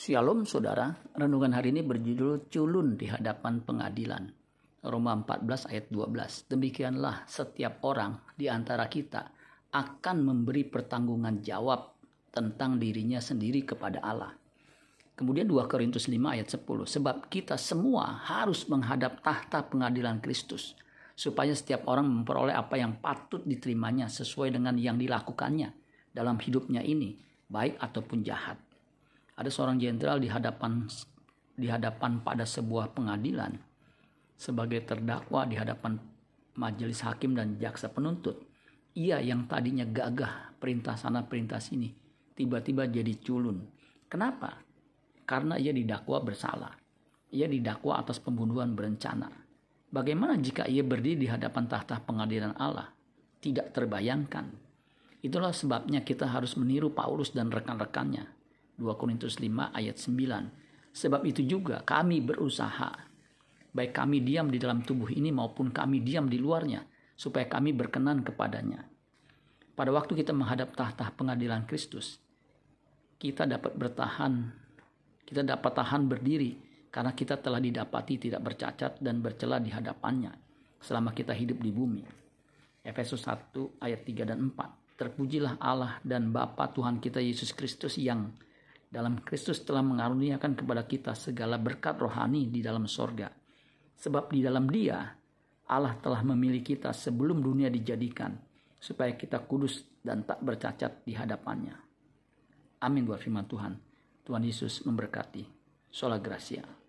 Shalom saudara, renungan hari ini berjudul culun di hadapan pengadilan. Roma 14 ayat 12. Demikianlah setiap orang di antara kita akan memberi pertanggungan jawab tentang dirinya sendiri kepada Allah. Kemudian 2 Korintus 5 ayat 10. Sebab kita semua harus menghadap tahta pengadilan Kristus. Supaya setiap orang memperoleh apa yang patut diterimanya sesuai dengan yang dilakukannya dalam hidupnya ini, baik ataupun jahat ada seorang jenderal di hadapan di hadapan pada sebuah pengadilan sebagai terdakwa di hadapan majelis hakim dan jaksa penuntut. Ia yang tadinya gagah perintah sana perintah sini tiba-tiba jadi culun. Kenapa? Karena ia didakwa bersalah. Ia didakwa atas pembunuhan berencana. Bagaimana jika ia berdiri di hadapan tahta pengadilan Allah? Tidak terbayangkan. Itulah sebabnya kita harus meniru Paulus dan rekan-rekannya 2 Korintus 5 ayat 9. Sebab itu juga kami berusaha, baik kami diam di dalam tubuh ini maupun kami diam di luarnya, supaya kami berkenan kepadanya. Pada waktu kita menghadap tahta pengadilan Kristus, kita dapat bertahan, kita dapat tahan berdiri karena kita telah didapati tidak bercacat dan bercela di hadapannya selama kita hidup di bumi. Efesus 1 ayat 3 dan 4. Terpujilah Allah dan Bapa Tuhan kita Yesus Kristus yang dalam Kristus telah mengaruniakan kepada kita segala berkat rohani di dalam sorga. Sebab di dalam dia, Allah telah memilih kita sebelum dunia dijadikan, supaya kita kudus dan tak bercacat di hadapannya. Amin buat firman Tuhan. Tuhan Yesus memberkati. Sola Gracia.